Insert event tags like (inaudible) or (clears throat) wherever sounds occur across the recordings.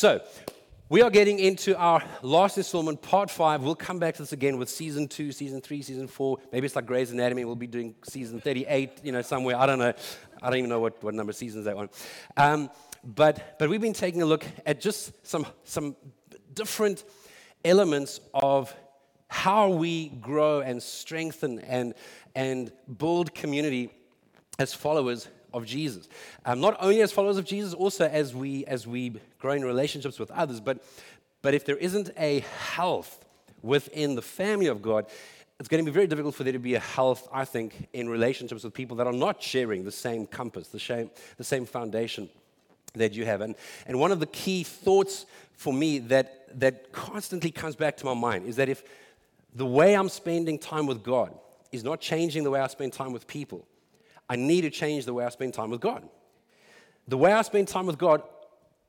So, we are getting into our last installment, part five. We'll come back to this again with season two, season three, season four. Maybe it's like Grey's Anatomy. We'll be doing season 38, you know, somewhere. I don't know. I don't even know what, what number of seasons that one. Um, but, but we've been taking a look at just some, some different elements of how we grow and strengthen and, and build community as followers of Jesus. Um, not only as followers of Jesus, also as we, as we grow in relationships with others. But, but if there isn't a health within the family of God, it's going to be very difficult for there to be a health, I think, in relationships with people that are not sharing the same compass, the same, the same foundation that you have. And, and one of the key thoughts for me that, that constantly comes back to my mind is that if the way I'm spending time with God is not changing the way I spend time with people, I need to change the way I spend time with God. The way I spend time with God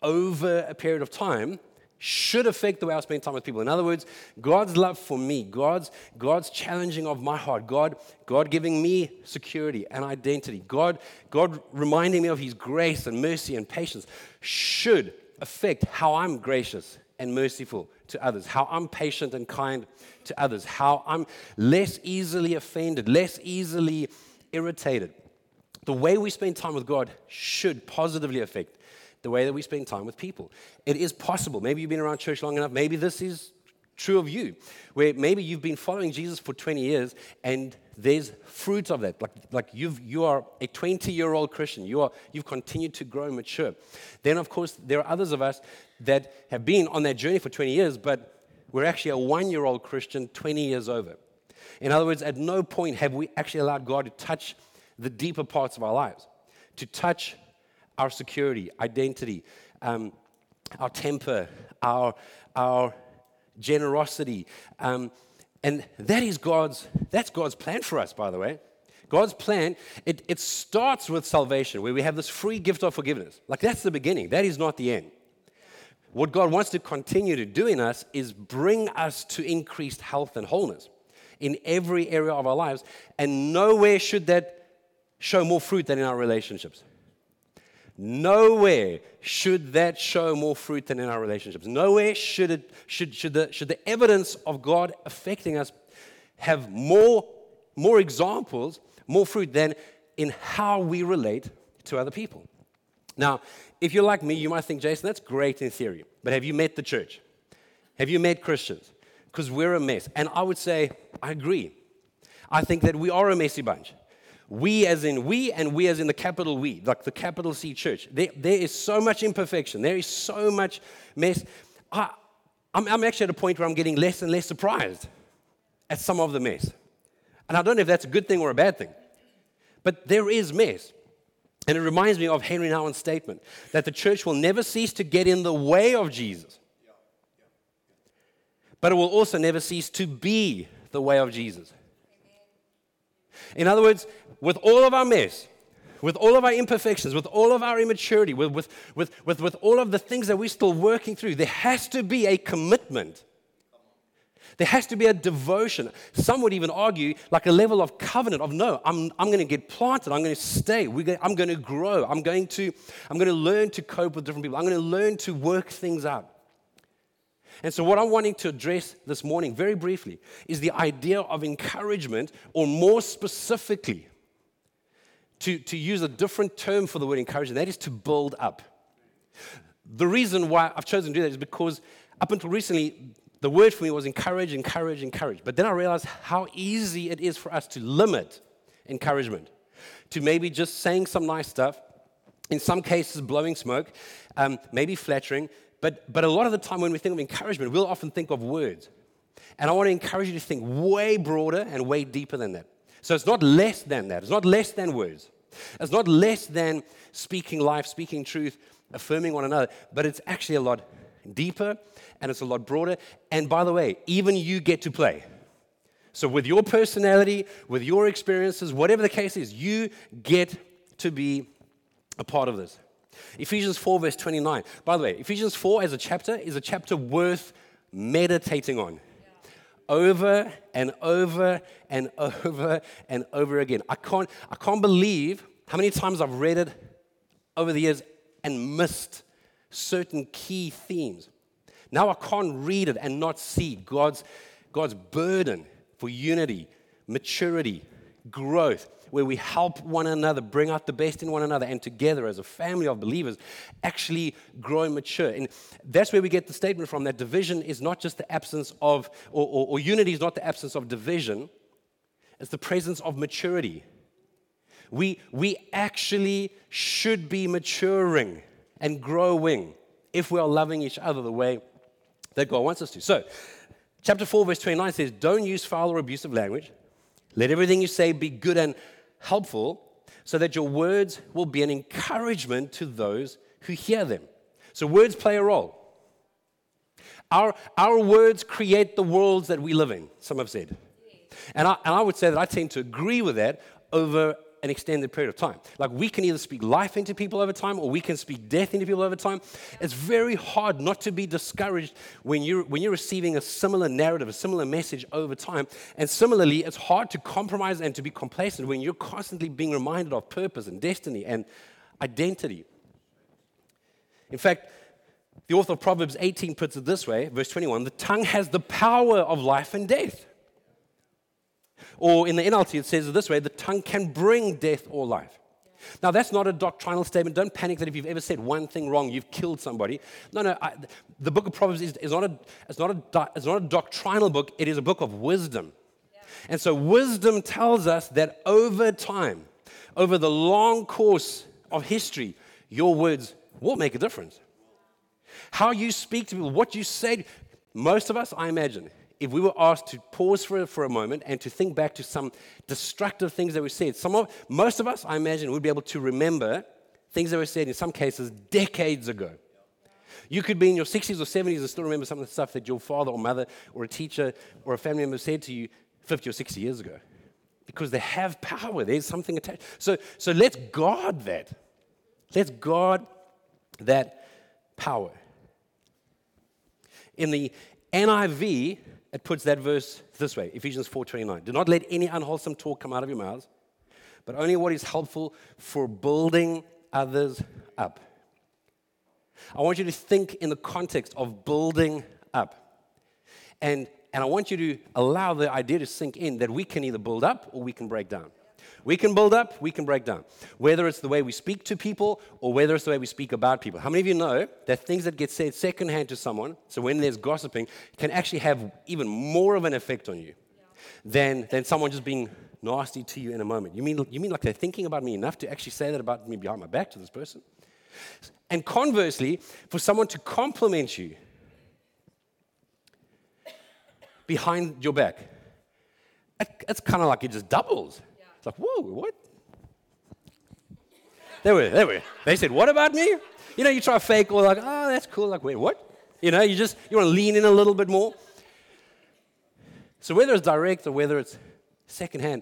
over a period of time should affect the way I spend time with people. In other words, God's love for me, God's, God's challenging of my heart, God, God giving me security and identity, God, God reminding me of His grace and mercy and patience should affect how I'm gracious and merciful to others, how I'm patient and kind to others, how I'm less easily offended, less easily irritated the way we spend time with God should positively affect the way that we spend time with people. It is possible. Maybe you've been around church long enough. Maybe this is true of you, where maybe you've been following Jesus for 20 years and there's fruit of that. Like, like you've, you are a 20 year old Christian. You are, you've continued to grow and mature. Then, of course, there are others of us that have been on that journey for 20 years, but we're actually a one year old Christian 20 years over. In other words, at no point have we actually allowed God to touch the deeper parts of our lives, to touch our security, identity, um, our temper, our, our generosity. Um, and that is God's, that's God's plan for us, by the way. God's plan, it, it starts with salvation, where we have this free gift of forgiveness. Like that's the beginning, that is not the end. What God wants to continue to do in us is bring us to increased health and wholeness in every area of our lives. And nowhere should that show more fruit than in our relationships. Nowhere should that show more fruit than in our relationships. Nowhere should, it, should, should, the, should the evidence of God affecting us have more, more examples, more fruit than in how we relate to other people. Now, if you're like me, you might think, Jason, that's great in theory, but have you met the church? Have you met Christians? Because we're a mess. And I would say, I agree. I think that we are a messy bunch. We as in we, and we as in the capital we, like the capital C church. There, there is so much imperfection. There is so much mess. I, I'm, I'm actually at a point where I'm getting less and less surprised at some of the mess. And I don't know if that's a good thing or a bad thing. But there is mess. And it reminds me of Henri Nouwen's statement that the church will never cease to get in the way of Jesus, but it will also never cease to be the way of Jesus. In other words, with all of our mess, with all of our imperfections, with all of our immaturity, with, with, with, with, with all of the things that we're still working through, there has to be a commitment. There has to be a devotion. Some would even argue like a level of covenant of no, I'm, I'm going to get planted. I'm going to stay. Going, I'm going to grow. I'm going to, I'm going to learn to cope with different people. I'm going to learn to work things out. And so, what I'm wanting to address this morning, very briefly, is the idea of encouragement, or more specifically, to, to use a different term for the word encouragement, that is to build up. The reason why I've chosen to do that is because up until recently, the word for me was encourage, encourage, encourage. But then I realized how easy it is for us to limit encouragement to maybe just saying some nice stuff, in some cases, blowing smoke, um, maybe flattering. But, but a lot of the time, when we think of encouragement, we'll often think of words. And I want to encourage you to think way broader and way deeper than that. So it's not less than that. It's not less than words. It's not less than speaking life, speaking truth, affirming one another, but it's actually a lot deeper and it's a lot broader. And by the way, even you get to play. So, with your personality, with your experiences, whatever the case is, you get to be a part of this. Ephesians 4, verse 29. By the way, Ephesians 4 as a chapter is a chapter worth meditating on over and over and (laughs) over and over again. I can't, I can't believe how many times I've read it over the years and missed certain key themes. Now I can't read it and not see God's, God's burden for unity, maturity, growth, where we help one another, bring out the best in one another, and together as a family of believers actually grow and mature. And that's where we get the statement from that division is not just the absence of, or, or, or unity is not the absence of division, it's the presence of maturity. We, we actually should be maturing and growing if we are loving each other the way that God wants us to. So, chapter 4, verse 29 says, Don't use foul or abusive language. Let everything you say be good and helpful, so that your words will be an encouragement to those who hear them. So, words play a role. Our, our words create the worlds that we live in, some have said. And I, and I would say that I tend to agree with that over an extended period of time. Like we can either speak life into people over time or we can speak death into people over time. It's very hard not to be discouraged when you're, when you're receiving a similar narrative, a similar message over time. And similarly, it's hard to compromise and to be complacent when you're constantly being reminded of purpose and destiny and identity. In fact, the author of Proverbs 18 puts it this way, verse 21 the tongue has the power of life and death. Or in the NLT, it says this way the tongue can bring death or life. Now, that's not a doctrinal statement. Don't panic that if you've ever said one thing wrong, you've killed somebody. No, no. I, the book of Proverbs is, is, not a, it's, not a, it's not a doctrinal book, it is a book of wisdom. And so, wisdom tells us that over time, over the long course of history, your words will make a difference. How you speak to people, what you say, most of us, I imagine, if we were asked to pause for, for a moment and to think back to some destructive things that we said, some of, most of us, I imagine, would be able to remember things that were said in some cases decades ago. You could be in your 60s or 70s and still remember some of the stuff that your father or mother or a teacher or a family member said to you 50 or 60 years ago. Because they have power, there's something attached. So, so let's guard that. Let's guard that power. In the NIV, it puts that verse this way Ephesians 4:29. Do not let any unwholesome talk come out of your mouths, but only what is helpful for building others up. I want you to think in the context of building up. And, and I want you to allow the idea to sink in that we can either build up or we can break down. We can build up, we can break down. Whether it's the way we speak to people or whether it's the way we speak about people. How many of you know that things that get said secondhand to someone, so when there's gossiping, can actually have even more of an effect on you than, than someone just being nasty to you in a moment? You mean, you mean like they're thinking about me enough to actually say that about me behind my back to this person? And conversely, for someone to compliment you behind your back, it's kind of like it just doubles. It's like, whoa, what? They were, they were. They said, what about me? You know, you try fake or like, oh, that's cool. Like, wait, what? You know, you just, you want to lean in a little bit more. So whether it's direct or whether it's secondhand,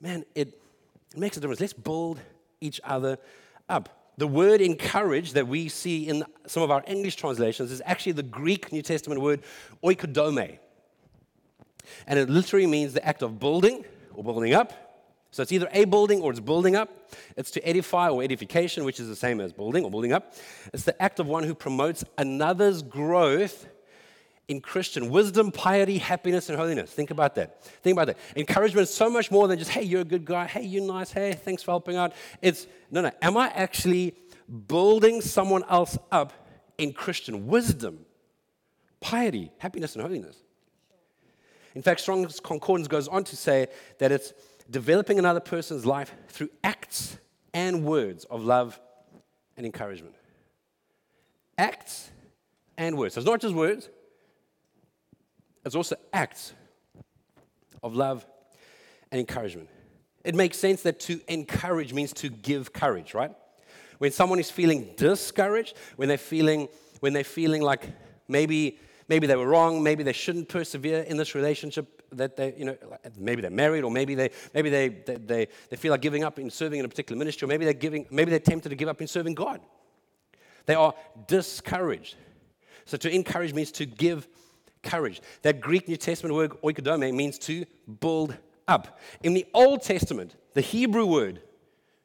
man, it, it makes a difference. Let's build each other up. The word encourage that we see in some of our English translations is actually the Greek New Testament word oikodome. And it literally means the act of building or building up so it's either a building or it's building up. It's to edify or edification, which is the same as building or building up. It's the act of one who promotes another's growth in Christian wisdom, piety, happiness, and holiness. Think about that. Think about that. Encouragement is so much more than just, hey, you're a good guy. Hey, you're nice. Hey, thanks for helping out. It's, no, no. Am I actually building someone else up in Christian wisdom, piety, happiness, and holiness? In fact, Strong's Concordance goes on to say that it's developing another person's life through acts and words of love and encouragement. Acts and words. So it's not just words, it's also acts of love and encouragement. It makes sense that to encourage means to give courage, right? When someone is feeling discouraged, when they're feeling, when they're feeling like maybe, maybe they were wrong, maybe they shouldn't persevere in this relationship, that they, you know, maybe they're married or maybe they, maybe they, they, they, they feel like giving up in serving in a particular ministry or maybe they're, giving, maybe they're tempted to give up in serving God. They are discouraged. So to encourage means to give courage. That Greek New Testament word oikodome means to build up. In the Old Testament, the Hebrew word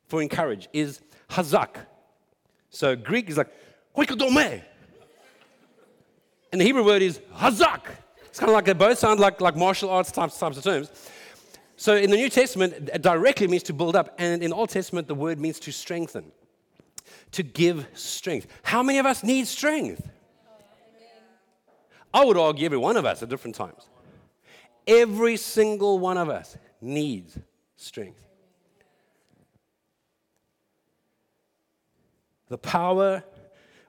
for encourage is hazak. So Greek is like oikodome. And the Hebrew word is hazak. It's kind of like they both sound like, like martial arts types, types of terms. So in the New Testament, it directly means to build up. And in the Old Testament, the word means to strengthen, to give strength. How many of us need strength? I would argue every one of us at different times. Every single one of us needs strength. The power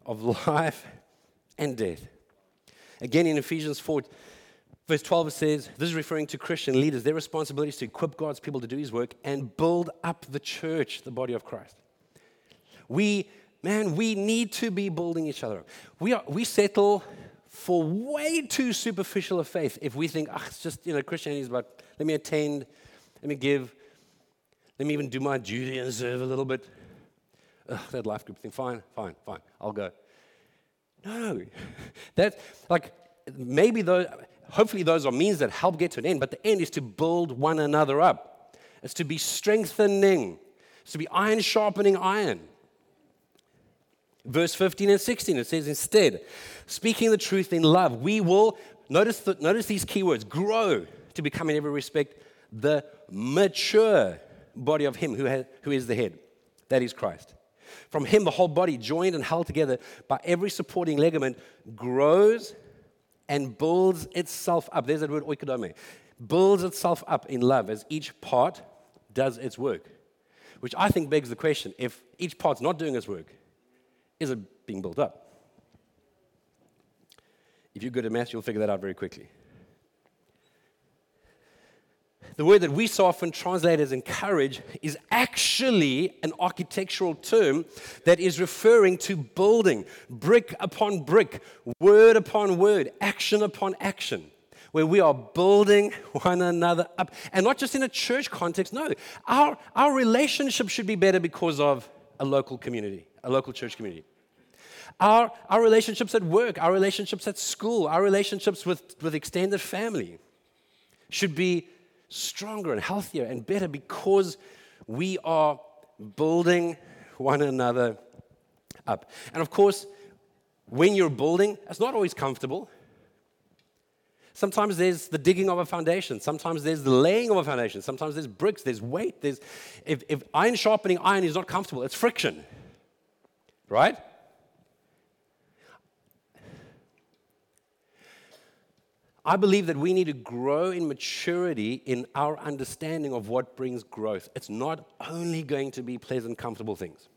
of life and death. Again, in Ephesians 4, verse 12, it says, This is referring to Christian leaders. Their responsibility is to equip God's people to do his work and build up the church, the body of Christ. We, man, we need to be building each other up. We, are, we settle for way too superficial a faith if we think, ah, it's just, you know, Christianity is about, let me attend, let me give, let me even do my duty and serve a little bit. Ugh, that life group thing, fine, fine, fine, I'll go. No. That's like, maybe those, hopefully those are means that help get to an end, but the end is to build one another up. It's to be strengthening. It's to be iron sharpening iron. Verse 15 and 16, it says, instead, speaking the truth in love, we will, notice, the, notice these keywords, grow to become in every respect the mature body of Him who, has, who is the head. That is Christ. From Him, the whole body, joined and held together by every supporting ligament, grows and builds itself up. There's that word oikodome. Builds itself up in love as each part does its work. Which I think begs the question if each part's not doing its work, is it being built up? If you're good at math, you'll figure that out very quickly. The word that we so often translate as encourage is actually an architectural term that is referring to building, brick upon brick, word upon word, action upon action, where we are building (laughs) one another up. And not just in a church context, no. Our, our relationship should be better because of a local community, a local church community. Our, our relationships at work, our relationships at school, our relationships with, with extended family should be stronger and healthier and better because we are building one another up. And of course, when you're building, it's not always comfortable. Sometimes there's the digging of a foundation. Sometimes there's the laying of a foundation. Sometimes there's bricks, there's weight. There's, if, if iron sharpening iron is not comfortable, it's friction. Right? I believe that we need to grow in maturity in our understanding of what brings growth. It's not only going to be pleasant, comfortable things.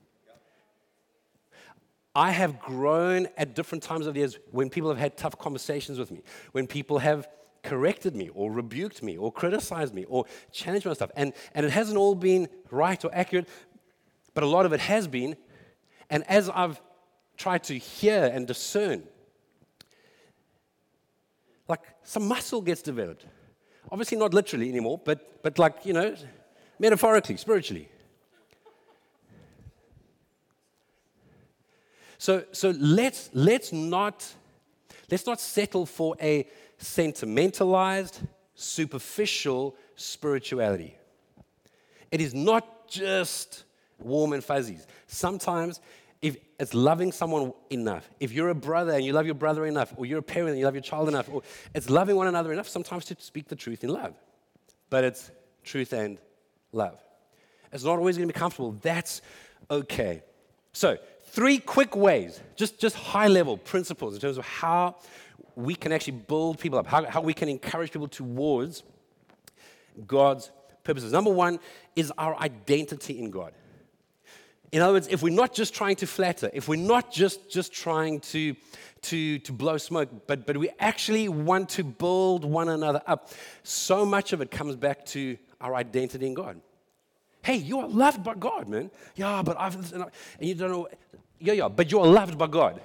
I have grown at different times of the years when people have had tough conversations with me, when people have corrected me or rebuked me or criticized me or challenged my stuff. And, and it hasn't all been right or accurate, but a lot of it has been. And as I've tried to hear and discern like some muscle gets developed. Obviously, not literally anymore, but, but like, you know, metaphorically, spiritually. So, so let's, let's, not, let's not settle for a sentimentalized, superficial spirituality. It is not just warm and fuzzies. Sometimes if it's loving someone enough, if you're a brother and you love your brother enough, or you're a parent and you love your child enough, or it's loving one another enough sometimes to speak the truth in love. But it's truth and love. It's not always going to be comfortable. That's okay. So, three quick ways, just, just high level principles in terms of how we can actually build people up, how, how we can encourage people towards God's purposes. Number one is our identity in God. In other words, if we're not just trying to flatter, if we're not just, just trying to, to, to blow smoke, but, but we actually want to build one another up, so much of it comes back to our identity in God. Hey, you are loved by God, man. Yeah, but I've, and you don't know, yeah, yeah, but you are loved by God.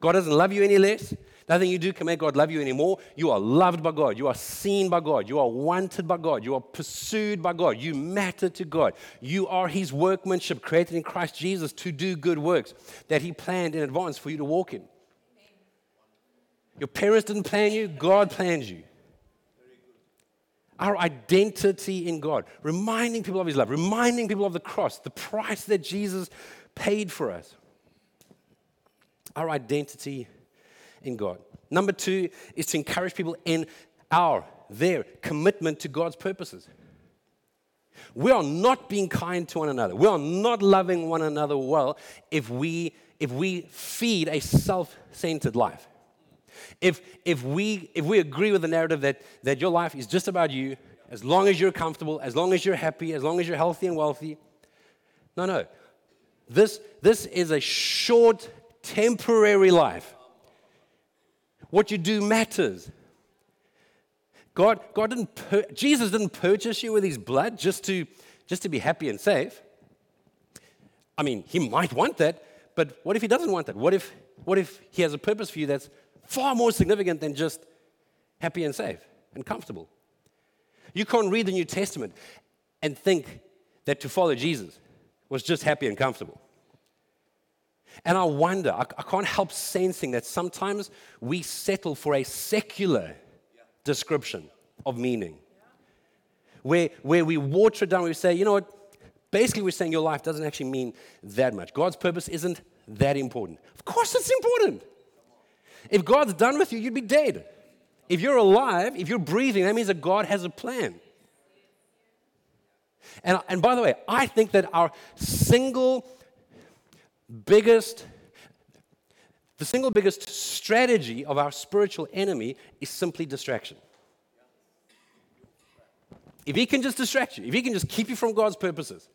God doesn't love you any less. Nothing you do can make God love you anymore. You are loved by God. You are seen by God. You are wanted by God. You are pursued by God. You matter to God. You are His workmanship created in Christ Jesus to do good works that He planned in advance for you to walk in. Your parents didn't plan you, God planned you. Our identity in God, reminding people of His love, reminding people of the cross, the price that Jesus paid for us. our identity in God. Number two is to encourage people in our, their commitment to God's purposes. We are not being kind to one another. We are not loving one another well if we, if we feed a self centered life. If, if, we, if we agree with the narrative that, that your life is just about you, as long as you're comfortable, as long as you're happy, as long as you're healthy and wealthy. No, no. This, this is a short, temporary life. What you do matters. God, God didn't pur- Jesus didn't purchase you with his blood just to, just to be happy and safe. I mean, he might want that, but what if he doesn't want that? What if, what if he has a purpose for you that's far more significant than just happy and safe and comfortable? You can't read the New Testament and think that to follow Jesus was just happy and comfortable. And I wonder, I, I can't help sensing that sometimes we settle for a secular description of meaning. Where, where we water it down, we say, you know what? Basically, we're saying your life doesn't actually mean that much. God's purpose isn't that important. Of course, it's important. If God's done with you, you'd be dead. If you're alive, if you're breathing, that means that God has a plan. And, and by the way, I think that our single biggest the single biggest strategy of our spiritual enemy is simply distraction. If he can just distract you, if he can just keep you from God's purposes,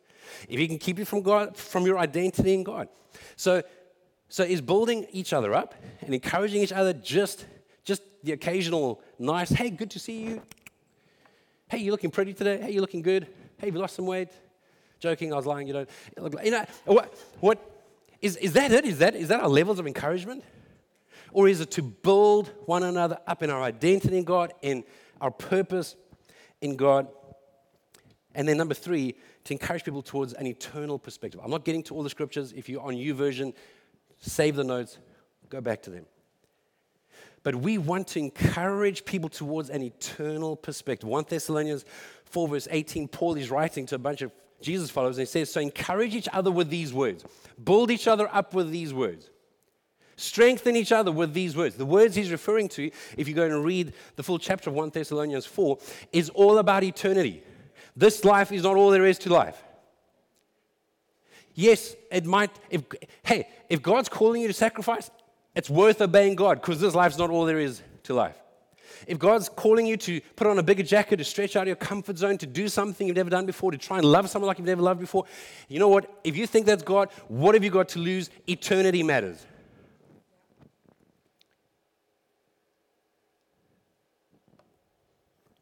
if he can keep you from God, from your identity in God. So, so is building each other up and encouraging each other just, just the occasional nice, hey, good to see you. Hey, you're looking pretty today. Hey, you're looking good. Hey, you lost some weight? Joking, I was lying, you don't. You know, what, what, is, is that it? Is that, is that our levels of encouragement? Or is it to build one another up in our identity in God, in our purpose in God? And then number three, to encourage people towards an eternal perspective. I'm not getting to all the scriptures. If you're on YouVersion, save the notes, go back to them. But we want to encourage people towards an eternal perspective. 1 Thessalonians 4, verse 18, Paul is writing to a bunch of Jesus follows and he says, So encourage each other with these words, build each other up with these words. Strengthen each other with these words. The words he's referring to, if you go and read the full chapter of 1 Thessalonians 4, is all about eternity. This life is not all there is to life. Yes, it might, if, hey, if God's calling you to sacrifice, it's worth obeying God because this life's not all there is to life. If God's calling you to put on a bigger jacket, to stretch out of your comfort zone, to do something you've never done before, to try and love someone like you've never loved before, you know what? If you think that's God, what have you got to lose? Eternity matters.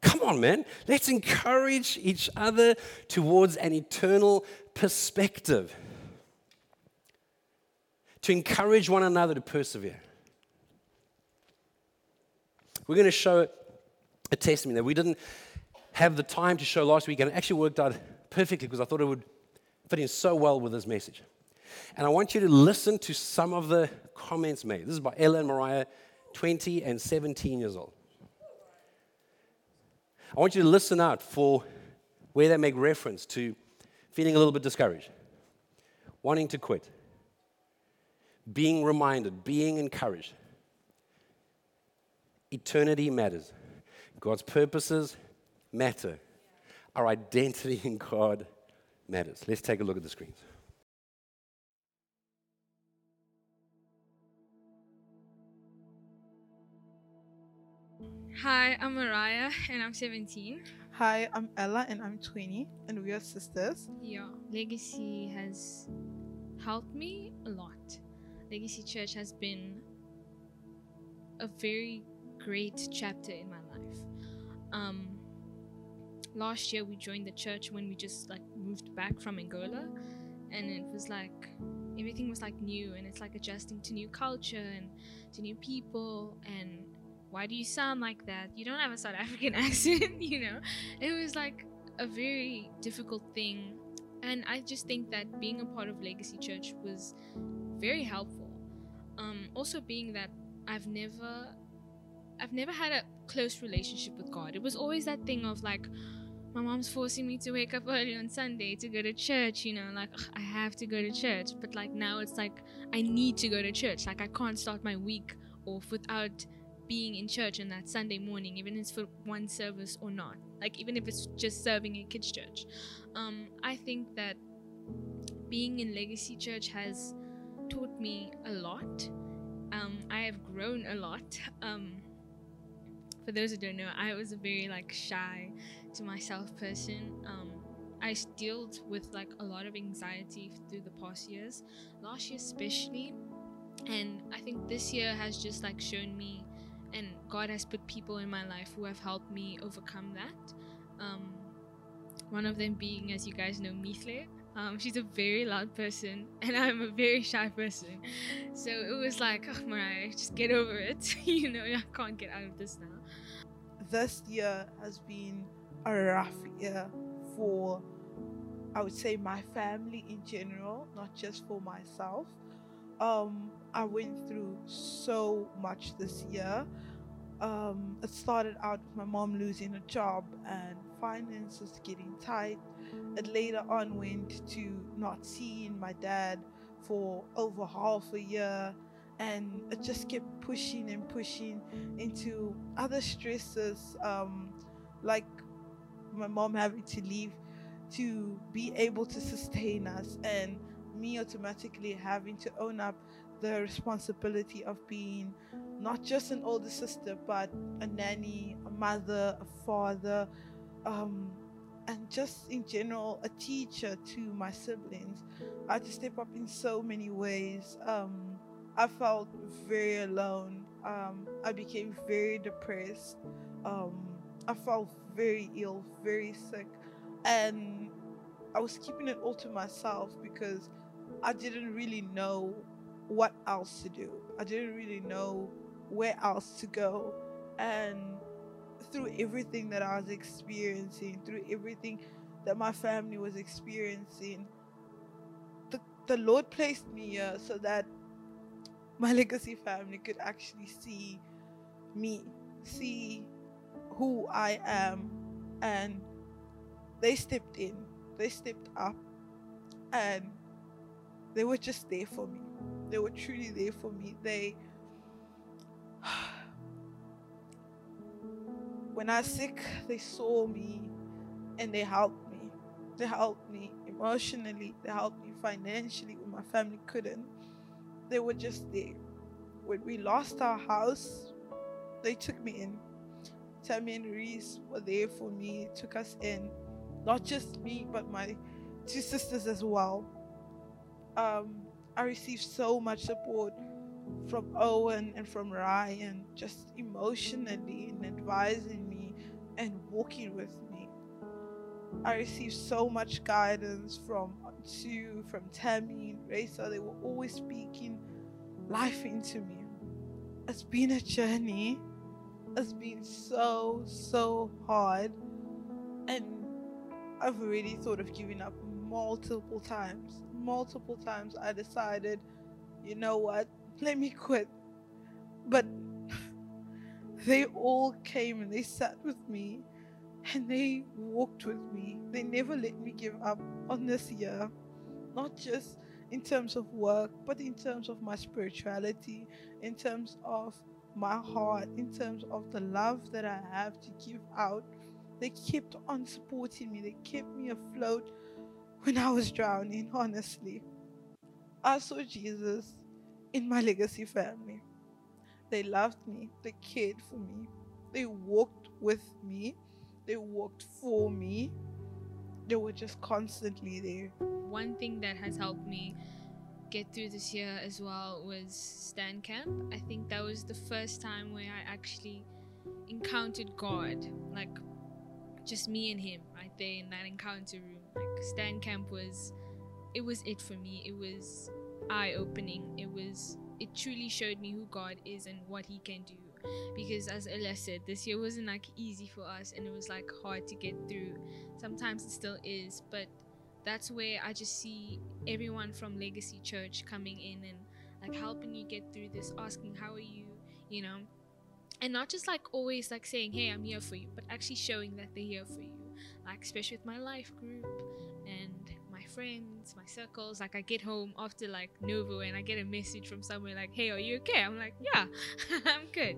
Come on, man. Let's encourage each other towards an eternal perspective. To encourage one another to persevere. We're going to show a testimony that we didn't have the time to show last week, and it actually worked out perfectly because I thought it would fit in so well with this message. And I want you to listen to some of the comments made. This is by Ella and Mariah, 20 and 17 years old. I want you to listen out for where they make reference to feeling a little bit discouraged, wanting to quit, being reminded, being encouraged. Eternity matters. God's purposes matter. Our identity in God matters. Let's take a look at the screens. Hi, I'm Mariah and I'm 17. Hi, I'm Ella and I'm 20 and we are sisters. Yeah, Legacy has helped me a lot. Legacy Church has been a very great chapter in my life. Um, last year we joined the church when we just like moved back from Angola, and it was like everything was like new, and it's like adjusting to new culture and to new people and why do you sound like that? You don't have a South African (laughs) accent, you know? It was like a very difficult thing. And I just think that being a part of Legacy Church was very helpful. Um, also, being that I've never I've never had a close relationship with God. It was always that thing of like, my mom's forcing me to wake up early on Sunday to go to church, you know, like ugh, I have to go to church. But like now it's like I need to go to church. Like I can't start my week off without being in church on that Sunday morning, even if it's for one service or not. Like even if it's just serving a kids' church. Um, I think that being in Legacy Church has taught me a lot. Um, I have grown a lot. Um, for those who don't know, I was a very like shy to myself person. Um, I dealt with like a lot of anxiety through the past years, last year especially, and I think this year has just like shown me, and God has put people in my life who have helped me overcome that. Um, one of them being, as you guys know, Mithle. Um, she's a very loud person, (laughs) and I'm a very shy person. So it was like, oh, Mariah, just get over it. (laughs) you know, I can't get out of this now. This year has been a rough year for, I would say, my family in general, not just for myself. Um, I went through so much this year. Um, it started out with my mom losing a job and finances getting tight. It later on went to not seeing my dad for over half a year and it just kept pushing and pushing into other stresses um, like my mom having to leave to be able to sustain us and me automatically having to own up the responsibility of being not just an older sister but a nanny a mother a father um, and just in general a teacher to my siblings i had to step up in so many ways. Um, i felt very alone. Um, i became very depressed. Um, i felt very ill very sick. And i was keeping it all to myself because i didn't really know what else to do. I didn't really know where else to go. And through everything that I was experiencing, through everything that my family was experiencing, the, the Lord placed me here so that my legacy family could actually see me, see who I am, and they stepped in, they stepped up, and they were just there for me. They were truly there for me. They (sighs) when I was sick, they saw me and they helped me. They helped me emotionally, they helped me financially when my family couldn't. They were just there. When we lost our house, they took me in. Tammy and Reese were there for me, took us in. Not just me, but my two sisters as well. Um, I received so much support from Owen and from Ryan, just emotionally and advising and walking with me. I received so much guidance from Sue, from Tammy, and Raisa. They were always speaking life into me. It's been a journey. It's been so, so hard. And I've already thought of giving up multiple times. Multiple times I decided, you know what, let me quit. But they all came and they sat with me and they walked with me. They never let me give up on this year, not just in terms of work, but in terms of my spirituality, in terms of my heart, in terms of the love that I have to give out. They kept on supporting me, they kept me afloat when I was drowning, honestly. I saw Jesus in my legacy family. They loved me, they cared for me, they walked with me, they walked for me. They were just constantly there. One thing that has helped me get through this year as well was stand camp. I think that was the first time where I actually encountered God, like just me and Him right there in that encounter room. Like stand camp was, it was it for me. It was eye opening. It was it truly showed me who God is and what He can do. Because as Ella said, this year wasn't like easy for us and it was like hard to get through. Sometimes it still is, but that's where I just see everyone from Legacy Church coming in and like helping you get through this, asking how are you, you know, and not just like always like saying, "Hey, I'm here for you," but actually showing that they're here for you. like especially with my life group friends, my circles. Like I get home after like Novo and I get a message from somewhere like, "Hey, are you okay?" I'm like, "Yeah, (laughs) I'm good."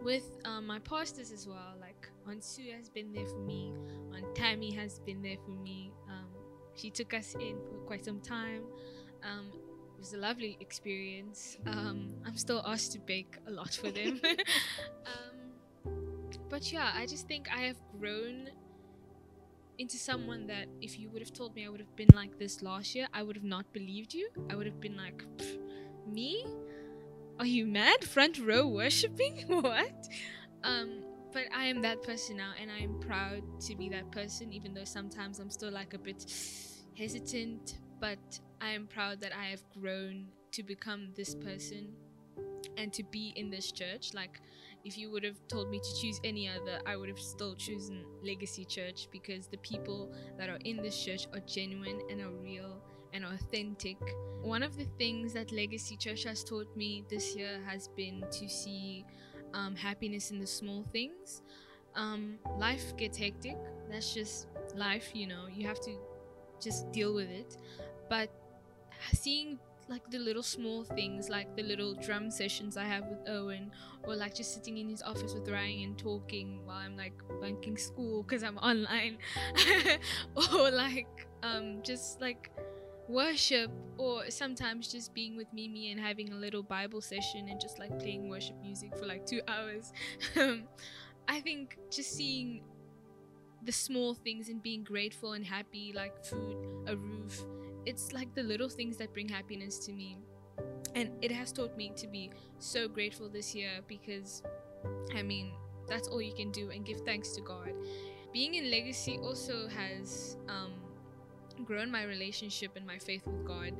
With um, my pastors as well, like Aunt Sue has been there for me. Aunt Tammy has been there for me. Um, she took us in for quite some time. Um, it was a lovely experience. Um, I'm still asked to bake a lot for them. (laughs) (laughs) um, but yeah, I just think I have grown into someone that if you would have told me I would have been like this last year, I would have not believed you. I would have been like, me? Are you mad? Front row worshipping? (laughs) what? Um, but I am that person now, and I am proud to be that person, even though sometimes I'm still like a bit hesitant. But I am proud that I have grown to become this person and to be in this church. Like, if you would have told me to choose any other, I would have still chosen Legacy Church because the people that are in this church are genuine and are real and authentic. One of the things that Legacy Church has taught me this year has been to see um, happiness in the small things. Um, life gets hectic. That's just life, you know. You have to just deal with it. But seeing like the little small things, like the little drum sessions I have with Owen, or like just sitting in his office with Ryan and talking while I'm like bunking school because I'm online, (laughs) or like um, just like worship, or sometimes just being with Mimi and having a little Bible session and just like playing worship music for like two hours. (laughs) I think just seeing the small things and being grateful and happy, like food, a roof, it's like the little things that bring happiness to me. And it has taught me to be so grateful this year because, I mean, that's all you can do and give thanks to God. Being in legacy also has um, grown my relationship and my faith with God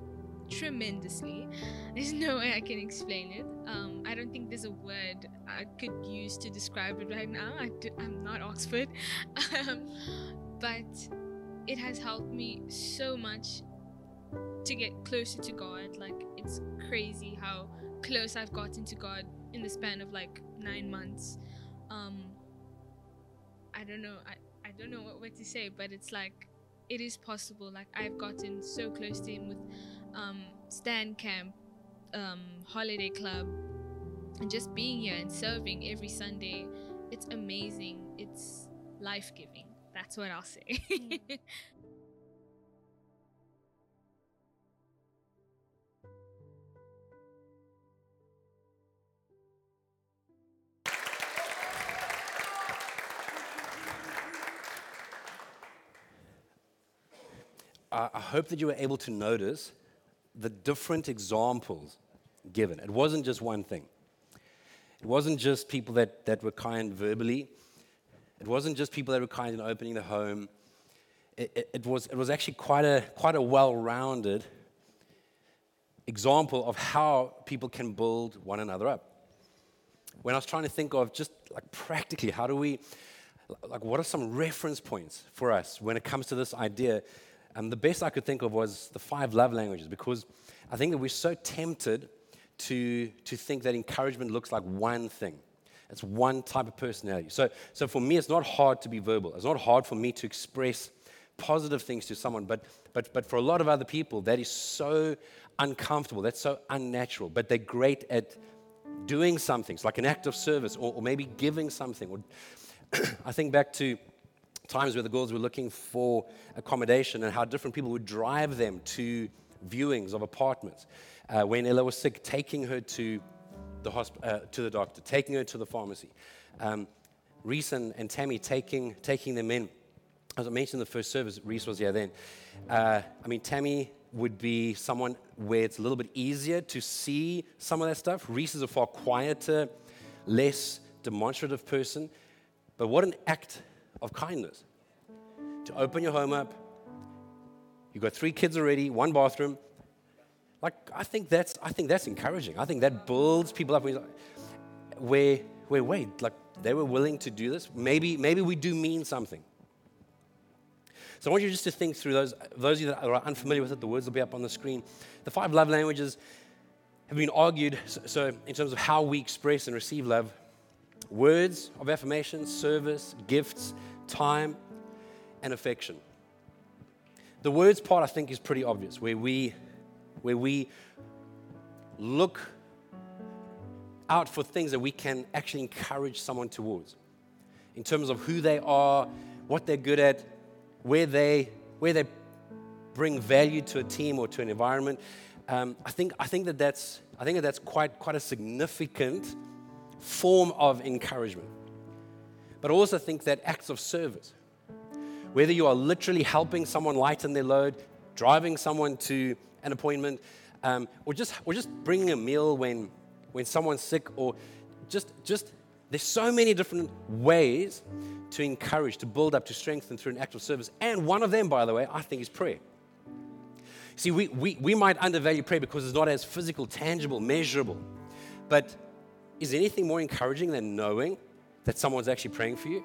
tremendously. (laughs) There's no way I can explain it. Um, I don't think there's a word I could use to describe it right now. I am not Oxford. (laughs) um, but it has helped me so much to get closer to God. Like it's crazy how close I've gotten to God in the span of like nine months. Um, I don't know. I, I don't know what, what to say, but it's like it is possible. Like I've gotten so close to Him with um, stand camp, um, holiday club, and just being here and serving every Sunday. It's amazing. It's life giving. That's what I'll say. (laughs) I hope that you were able to notice the different examples given. It wasn't just one thing. It wasn't just people that, that were kind verbally. It wasn't just people that were kind in opening the home. It, it, it was, it was actually quite a, quite a well rounded example of how people can build one another up. When I was trying to think of just like practically, how do we, like, what are some reference points for us when it comes to this idea and the best I could think of was the five love languages because I think that we're so tempted to, to think that encouragement looks like one thing. It's one type of personality. So, so for me, it's not hard to be verbal. It's not hard for me to express positive things to someone. But, but, but for a lot of other people, that is so uncomfortable. That's so unnatural. But they're great at doing something, like an act of service or, or maybe giving something. Or (clears throat) I think back to times where the girls were looking for accommodation and how different people would drive them to viewings of apartments. Uh, when Ella was sick, taking her to the, hosp- uh, to the doctor, taking her to the pharmacy. Um, Reese and, and, Tammy taking, taking them in. As I mentioned in the first service, Reese was here then. Uh, I mean, Tammy would be someone where it's a little bit easier to see some of that stuff. Reese is a far quieter, less demonstrative person. But what an act of kindness. To open your home up. You've got three kids already, one bathroom. Like, I think that's, I think that's encouraging. I think that builds people up. Where, where, wait, like they were willing to do this. Maybe, maybe we do mean something. So I want you just to think through those, those of you that are unfamiliar with it, the words will be up on the screen. The five love languages have been argued, so, so in terms of how we express and receive love, words of affirmation, service, gifts, time. and affection. The words part, I think, is pretty obvious, where we, where we look out for things that we can actually encourage someone towards in terms of who they are, what they're good at, where they, where they bring value to a team or to an environment. Um, I, think, I, think that that's, I think that that's quite, quite a significant form of encouragement. But I also think that acts of service, whether you are literally helping someone lighten their load, driving someone to an appointment, um, or, just, or just bringing a meal when, when someone's sick, or just, just there's so many different ways to encourage, to build up, to strengthen through an act of service. And one of them, by the way, I think is prayer. See, we, we, we might undervalue prayer because it's not as physical, tangible, measurable. But is there anything more encouraging than knowing that someone's actually praying for you?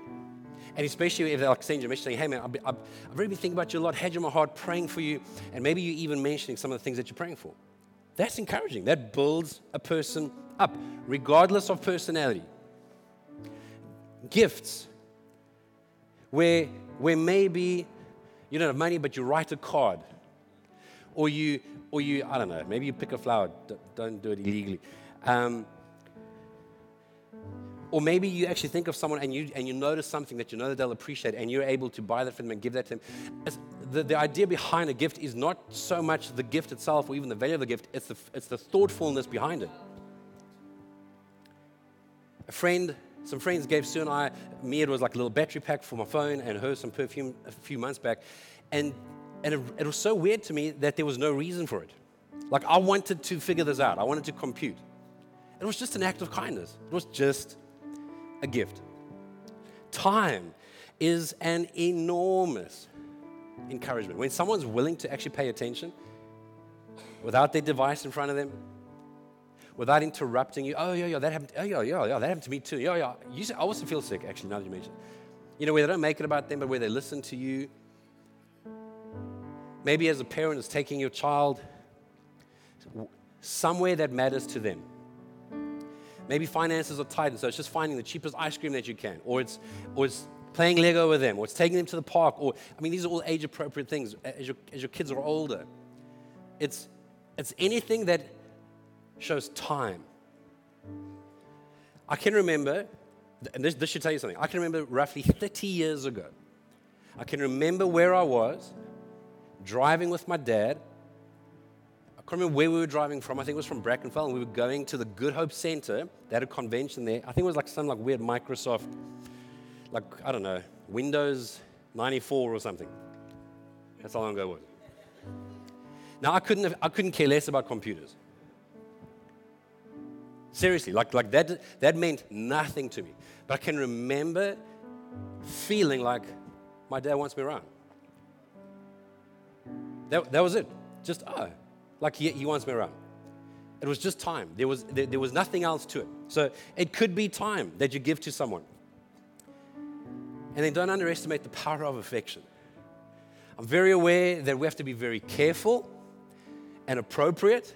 And especially if they're like sending you a message saying, hey man, I've, I've, really been thinking about you a lot, had you in my heart, praying for you, and maybe you're even mentioning some of the things that you're praying for. That's encouraging. That builds a person up, regardless of personality. Gifts, where, where maybe you don't have money, but you write a card. Or you, or you, I don't know, maybe you pick a flower. Don't do it illegally. Um, or maybe you actually think of someone and you, and you notice something that you know that they'll appreciate and you're able to buy that for them and give that to them. the, the idea behind a gift is not so much the gift itself or even the value of the gift, it's the, it's the thoughtfulness behind it. A friend, some friends gave Sue and I, me, it was like a little battery pack for my phone and her some perfume a few months back. And, and it, it was so weird to me that there was no reason for it. Like I wanted to figure this out, I wanted to compute. It was just an act of kindness. It was just a gift. Time is an enormous encouragement. When someone's willing to actually pay attention without their device in front of them, without interrupting you, oh, yeah, yeah, that happened, oh, yeah, yeah, yeah, that happened to me too. Yeah, yeah. You I also feel sick, actually, now that you mention it. You know, where they don't make it about them, but where they listen to you. Maybe as a parent is taking your child somewhere that matters to them. Maybe finances are tight, and so it's just finding the cheapest ice cream that you can, or it's, or it's playing Lego with them, or it's taking them to the park, or I mean, these are all age appropriate things as your, as your kids are older. It's, it's anything that shows time. I can remember, and this, this should tell you something, I can remember roughly 30 years ago. I can remember where I was driving with my dad can't remember where we were driving from. I think it was from Brackenfell, and we were going to the Good Hope Center. They had a convention there. I think it was like some like weird Microsoft, like I don't know, Windows 94 or something. That's how long ago it was. Now I couldn't have, I couldn't care less about computers. Seriously, like, like that, that meant nothing to me. But I can remember feeling like my dad wants me around. That, that was it. Just, oh, like he, he wants me around. It was just time. There was, there, there was nothing else to it. So it could be time that you give to someone. And then don't underestimate the power of affection. I'm very aware that we have to be very careful and appropriate.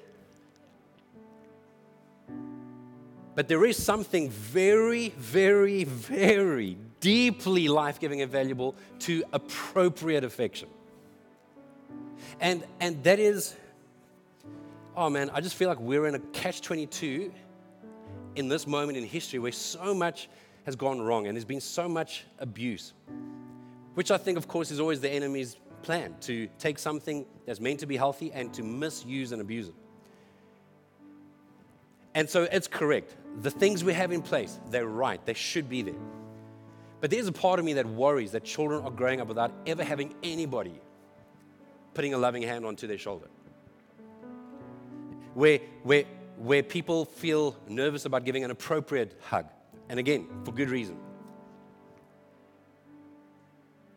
But there is something very, very, very deeply life giving and valuable to appropriate affection. And, and that is oh man, I just feel like we're in a catch 22 in this moment in history where so much has gone wrong and there's been so much abuse, which I think, of course, is always the enemy's plan to take something that's meant to be healthy and to misuse and abuse it. And so it's correct. The things we have in place, they're right, they should be there. But there's a part of me that worries that children are growing up without ever having anybody putting a loving hand onto their shoulder where, where, where people feel nervous about giving an appropriate hug. And again, for good reason.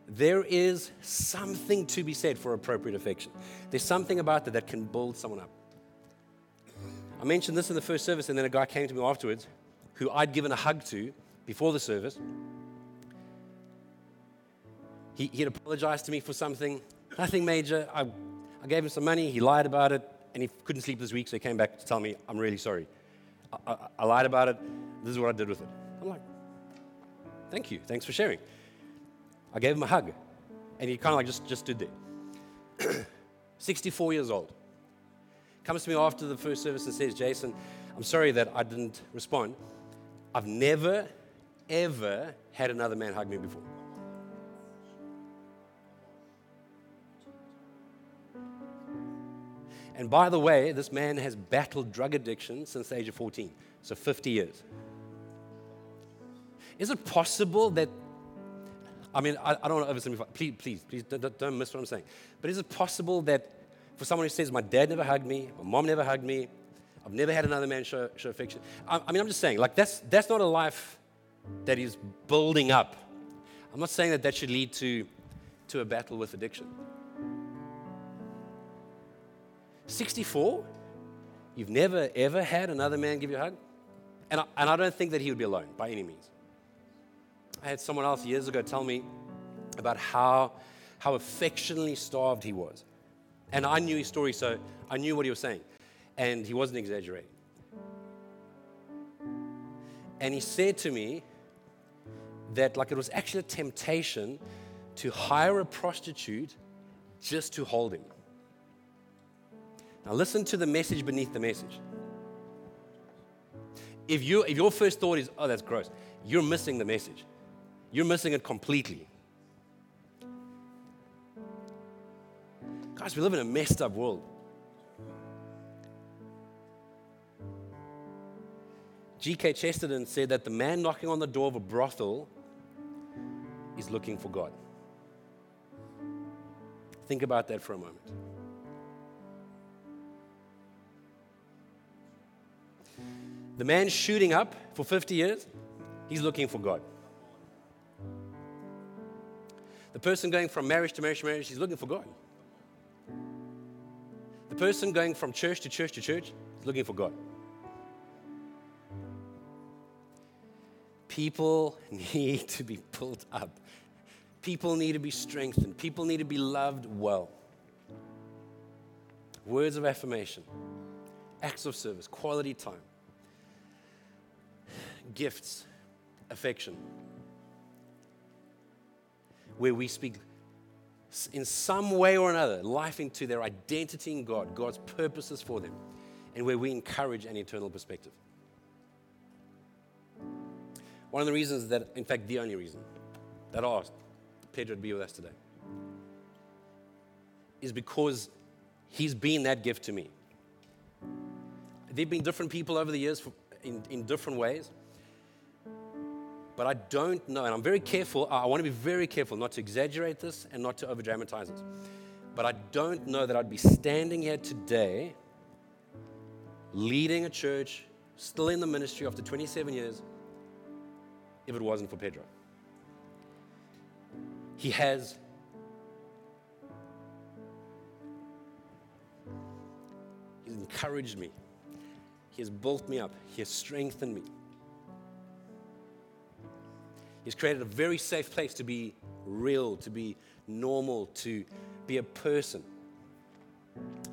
There is something to be said for appropriate affection. There's something about that that can build someone up. I mentioned this in the first service, and then a guy came to me afterwards who I'd given a hug to before the service. He, he had apologized to me for something, nothing major. I, I gave him some money, he lied about it and he couldn't sleep this week, so he came back to tell me, I'm really sorry. I, I, I lied about it. This is what I did with it. I'm like, thank you. Thanks for sharing. I gave him a hug. And he kind of like just, just stood there. (clears throat) 64 years old. Comes to me after the first service and says, Jason, I'm sorry that I didn't respond. I've never, ever had another man hug me before. And by the way, this man has battled drug addiction since the age of 14, so 50 years. Is it possible that, I mean, I, I don't want to oversimplify, please, please, please don't, don't miss what I'm saying, but is it possible that for someone who says, my dad never hugged me, my mom never hugged me, I've never had another man show, show affection. I, I mean, I'm just saying, like, that's, that's not a life that is building up. I'm not saying that that should lead to, to a battle with addiction. 64? You've never, ever had another man give you a hug? And I, and I don't think that he would be alone by any means. I had someone else years ago tell me about how, how affectionately starved he was. And I knew his story, so I knew what he was saying. And he wasn't exaggerating. And he said to me that, like, it was actually a temptation to hire a prostitute just to hold him. Now, listen to the message beneath the message. If, you, if your first thought is, oh, that's gross, you're missing the message. You're missing it completely. Guys, we live in a messed up world. G.K. Chesterton said that the man knocking on the door of a brothel is looking for God. Think about that for a moment. The man shooting up for 50 years, he's looking for God. The person going from marriage to marriage to marriage, he's looking for God. The person going from church to church to church is looking for God. People (laughs) need to be pulled up. People need to be strengthened. People need to be loved well. Words of affirmation, acts of service, quality time, gifts, affection. Where we speak in some way or another life into their identity in God, God's purposes for them, and where we encourage an eternal perspective. One of the reasons that, in fact, the only reason that I asked Pedro to be with us today is because he's been that gift to me. There have been different people over the years in, in different ways. But I don't know, and I'm very careful. I want to be very careful not to exaggerate this and not to over dramatize it. But I don't know that I'd be standing here today leading a church, still in the ministry after 27 years, if it wasn't for Pedro. He has He's encouraged me. He has built me up. He has strengthened me. He's created a very safe place to be real, to be normal, to be a person.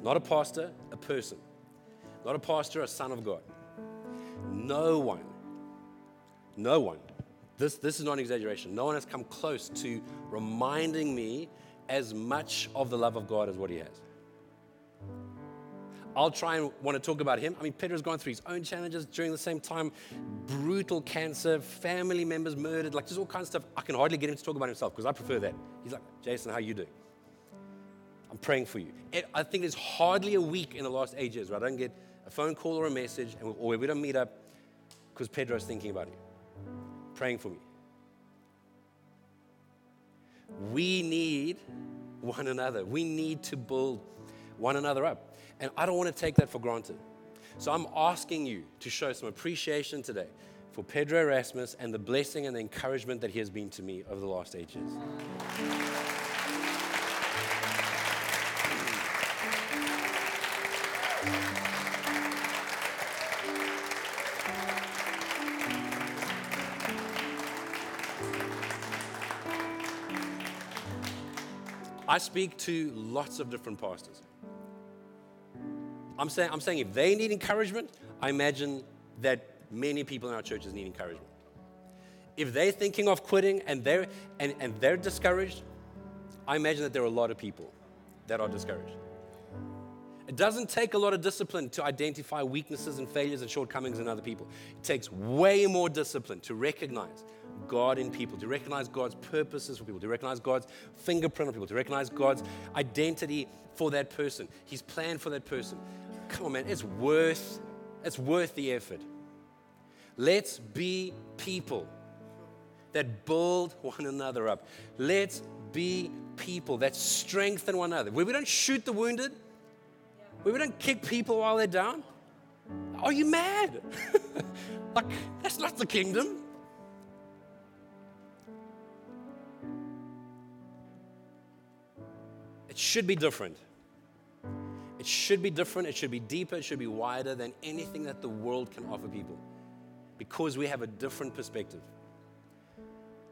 Not a pastor, a person. Not a pastor, a son of God. No one, no one, this, this is not an exaggeration, no one has come close to reminding me as much of the love of God as what he has. I'll try and want to talk about him. I mean, Pedro's gone through his own challenges during the same time brutal cancer, family members murdered, like just all kinds of stuff. I can hardly get him to talk about himself because I prefer that. He's like, Jason, how you doing? I'm praying for you. I think there's hardly a week in the last eight years where I don't get a phone call or a message, and or we don't meet up because Pedro's thinking about you, praying for me. We need one another. We need to build one another up. And I don't want to take that for granted. So I'm asking you to show some appreciation today for Pedro Erasmus and the blessing and the encouragement that he has been to me over the last eight years. I speak to lots of different pastors. I'm saying, I'm saying if they need encouragement, I imagine that many people in our churches need encouragement. If they're thinking of quitting and they're, and, and they're discouraged, I imagine that there are a lot of people that are discouraged. It doesn't take a lot of discipline to identify weaknesses and failures and shortcomings in other people. It takes way more discipline to recognize God in people, to recognize God's purposes for people, to recognize God's fingerprint on people, to recognize God's identity for that person, His plan for that person. Come on, man, it's worth, it's worth the effort. Let's be people that build one another up. Let's be people that strengthen one another. Where we don't shoot the wounded, where we don't kick people while they're down. Are you mad? (laughs) like, that's not the kingdom. It should be different. It should be different. It should be deeper. It should be wider than anything that the world can offer people because we have a different perspective.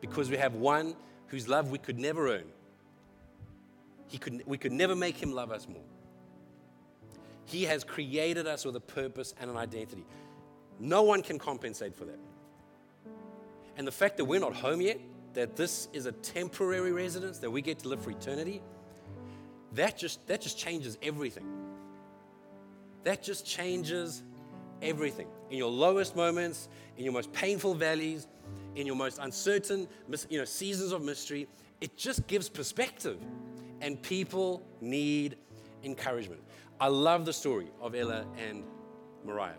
Because we have one whose love we could never earn. He could, we could never make him love us more. He has created us with a purpose and an identity. No one can compensate for that. And the fact that we're not home yet, that this is a temporary residence, that we get to live for eternity, that just, that just changes everything. That just changes everything. In your lowest moments, in your most painful valleys, in your most uncertain you know, seasons of mystery, it just gives perspective. And people need encouragement. I love the story of Ella and Mariah.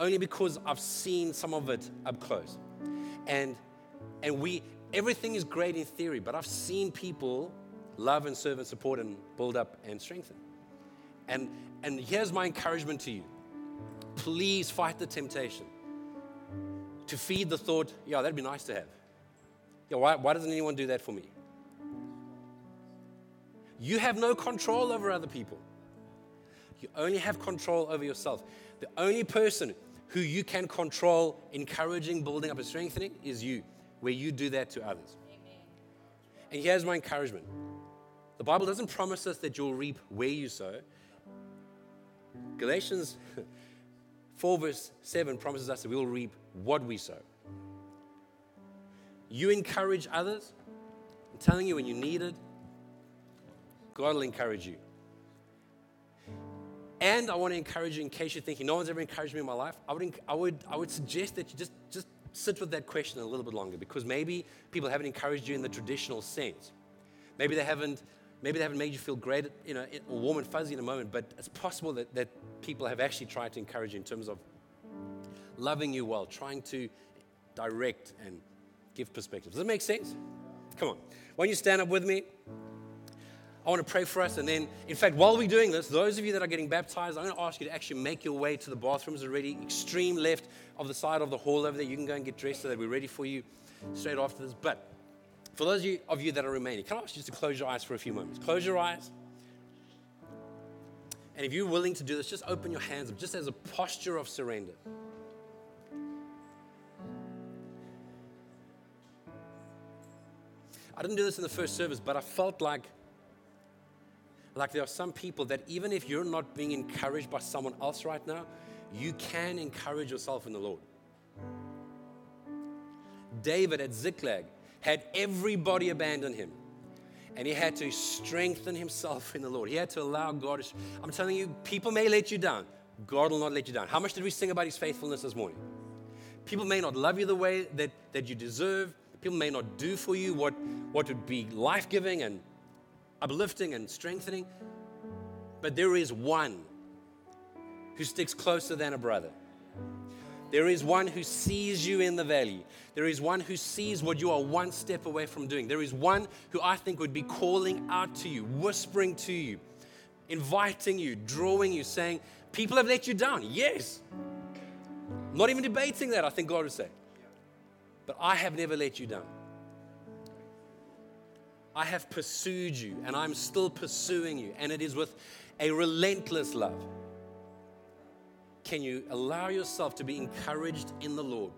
Only because I've seen some of it up close. And and we everything is great in theory, but I've seen people love and serve and support and build up and strengthen. And and here's my encouragement to you. Please fight the temptation to feed the thought, yeah, that'd be nice to have. Yeah, why, why doesn't anyone do that for me? You have no control over other people. You only have control over yourself. The only person who you can control encouraging, building up, and strengthening is you, where you do that to others. Amen. And here's my encouragement the Bible doesn't promise us that you'll reap where you sow. Galatians (laughs) 4, verse 7 promises us that we will reap what we sow. You encourage others. I'm telling you, when you need it, God will encourage you. And I want to encourage you in case you're thinking, no one's ever encouraged me in my life. I would, I would, I would suggest that you just, just sit with that question a little bit longer because maybe people haven't encouraged you in the traditional sense. Maybe they haven't, maybe they haven't made you feel great, you know, or warm and fuzzy in a moment, but it's possible that, that people have actually tried to encourage you in terms of loving you well, trying to direct and give perspective. Does that make sense? Come on. Why don't you stand up with me? I want to pray for us. And then, in fact, while we're doing this, those of you that are getting baptized, I'm going to ask you to actually make your way to the bathrooms already, extreme left of the side of the hall over there. You can go and get dressed so that we're ready for you straight after this. But for those of you, that are remaining, can I ask you just to close your eyes for a few moments? Close your eyes. And if you're willing to do this, just open your hands up, just as a posture of surrender. I didn't do this in the first service, but I felt like like there are some people that even if you're not being encouraged by someone else right now, you can encourage yourself in the Lord. David at Ziklag had everybody abandon him. And he had to strengthen himself in the Lord. He had to allow God. I'm telling you, people may let you down. God will not let you down. How much did we sing about his faithfulness this morning? People may not love you the way that, that you deserve. People may not do for you what, what would be life giving and uplifting and strengthening. But there is one who sticks closer than a brother. There is one who sees you in the valley. There is one who sees what you are one step away from doing. There is one who I think would be calling out to you, whispering to you, inviting you, drawing you, saying, People have let you down. Yes. not even debating that, I think God would say. But I have never let you down. I have pursued you and I'm still pursuing you, and it is with a relentless love. Can you allow yourself to be encouraged in the Lord?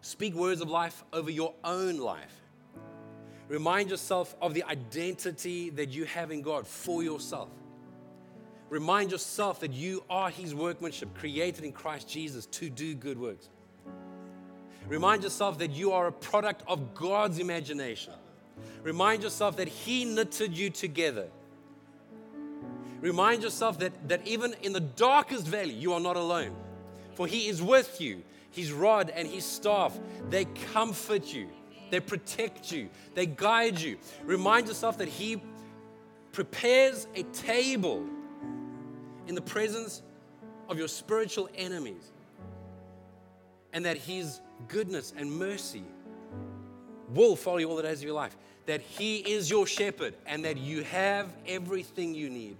Speak words of life over your own life. Remind yourself of the identity that you have in God for yourself. Remind yourself that you are His workmanship, created in Christ Jesus to do good works. Remind yourself that you are a product of God's imagination Remind yourself that He knitted you together. Remind yourself that, that even in the darkest valley, you are not alone. For He is with you. His rod and His staff, they comfort you, they protect you, they guide you. Remind yourself that He prepares a table in the presence of your spiritual enemies, and that His goodness and mercy will follow you all the days of your life. That He is your shepherd and that you have everything you need.